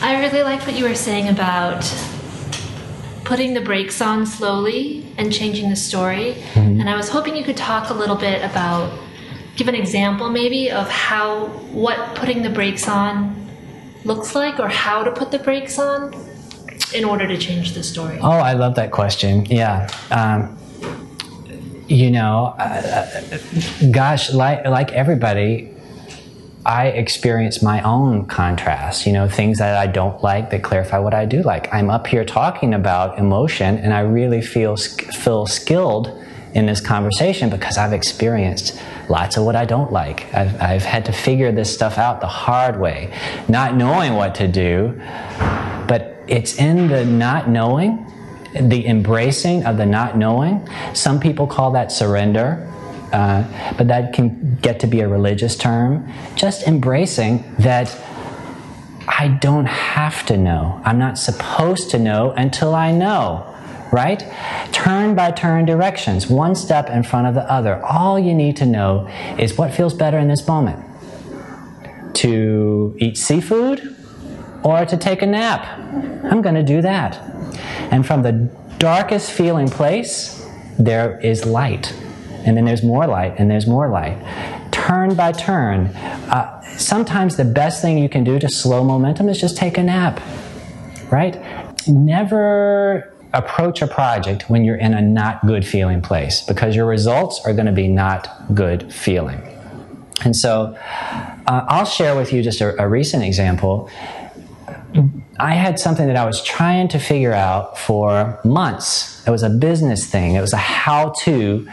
I really liked what you were saying about putting the brakes on slowly and changing the story. Mm-hmm. And I was hoping you could talk a little bit about, give an example maybe of how, what putting the brakes on looks like or how to put the brakes on in order to change the story. Oh, I love that question. Yeah. Um, you know, uh, uh, gosh, like, like everybody, I experience my own contrast, you know, things that I don't like that clarify what I do like. I'm up here talking about emotion and I really feel, feel skilled in this conversation because I've experienced lots of what I don't like. I've, I've had to figure this stuff out the hard way, not knowing what to do, but it's in the not knowing, the embracing of the not knowing. Some people call that surrender. Uh, but that can get to be a religious term. Just embracing that I don't have to know. I'm not supposed to know until I know, right? Turn by turn directions, one step in front of the other. All you need to know is what feels better in this moment to eat seafood or to take a nap. I'm going to do that. And from the darkest feeling place, there is light and then there's more light, and there's more light. Turn by turn. Uh, sometimes the best thing you can do to slow momentum is just take a nap, right? Never approach a project when you're in a not good feeling place because your results are going to be not good feeling. And so uh, I'll share with you just a, a recent example. I had something that I was trying to figure out for months. It was a business thing, it was a how to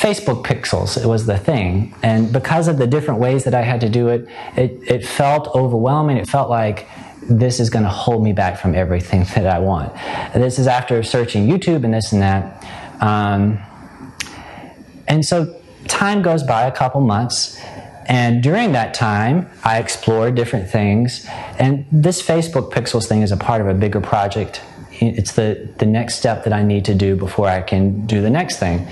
Facebook pixels it was the thing. And because of the different ways that I had to do it, it, it felt overwhelming. It felt like this is going to hold me back from everything that I want. This is after searching YouTube and this and that. Um, and so time goes by a couple months. And during that time, I explored different things. And this Facebook Pixels thing is a part of a bigger project. It's the, the next step that I need to do before I can do the next thing.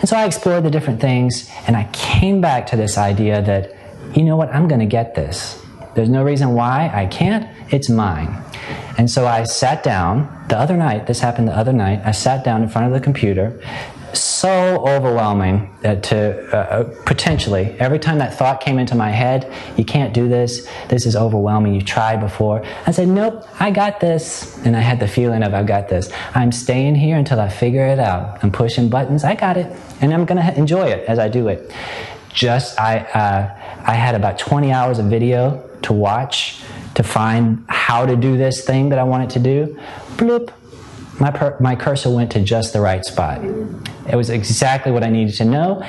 And so I explored the different things, and I came back to this idea that, you know what, I'm going to get this. There's no reason why I can't. It's mine. And so I sat down the other night, this happened the other night, I sat down in front of the computer. So overwhelming that to uh, potentially, every time that thought came into my head, you can't do this, this is overwhelming, you've tried before. I said, nope, I got this. And I had the feeling of, I've got this. I'm staying here until I figure it out. I'm pushing buttons, I got it. And I'm to enjoy it as I do it. Just, I, uh, I had about 20 hours of video to watch to find how to do this thing that I wanted to do. Bloop, my, per- my cursor went to just the right spot. It was exactly what I needed to know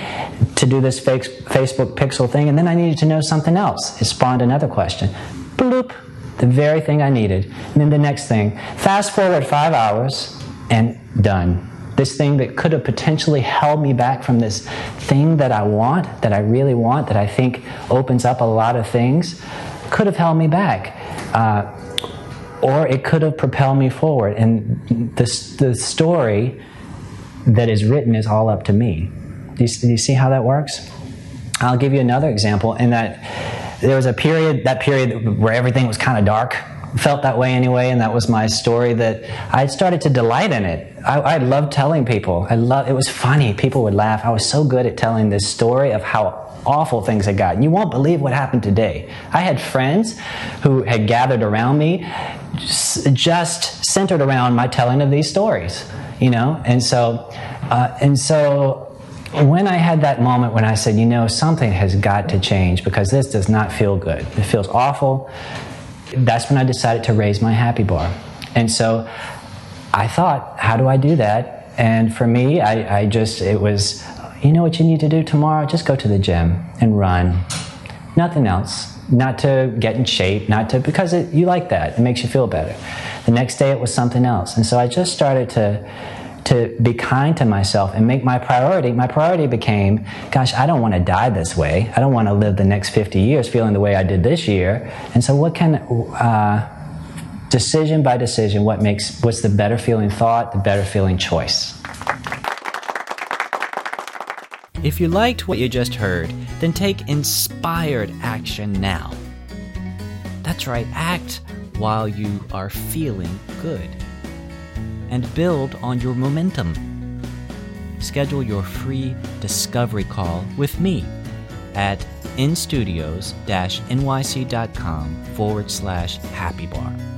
to do this Facebook pixel thing, and then I needed to know something else. It spawned another question. Bloop, the very thing I needed. And then the next thing. Fast forward five hours, and done. This thing that could have potentially held me back from this thing that I want, that I really want, that I think opens up a lot of things, could have held me back. Uh, or it could have propelled me forward. And the, the story that is written is all up to me. Do you, do you see how that works? I'll give you another example in that there was a period, that period where everything was kind of dark. Felt that way anyway, and that was my story. That I started to delight in it. I, I loved telling people. I love. It was funny. People would laugh. I was so good at telling this story of how awful things had gotten. You won't believe what happened today. I had friends who had gathered around me just centered around my telling of these stories, you know? And so, uh, and so when I had that moment when I said, you know, something has got to change because this does not feel good, it feels awful, that's when I decided to raise my happy bar. And so I thought, how do I do that? And for me, I, I just, it was, you know what you need to do tomorrow? Just go to the gym and run. Nothing else. Not to get in shape, not to, because it, you like that. It makes you feel better. The next day it was something else. And so I just started to, to be kind to myself and make my priority. My priority became, gosh, I don't want to die this way. I don't want to live the next 50 years feeling the way I did this year. And so, what can, uh, decision by decision, what makes, what's the better feeling thought, the better feeling choice? If you liked what you just heard, then take inspired action now. That's right, act while you are feeling good. And build on your momentum. Schedule your free discovery call with me at instudios nyc.com forward slash happy bar.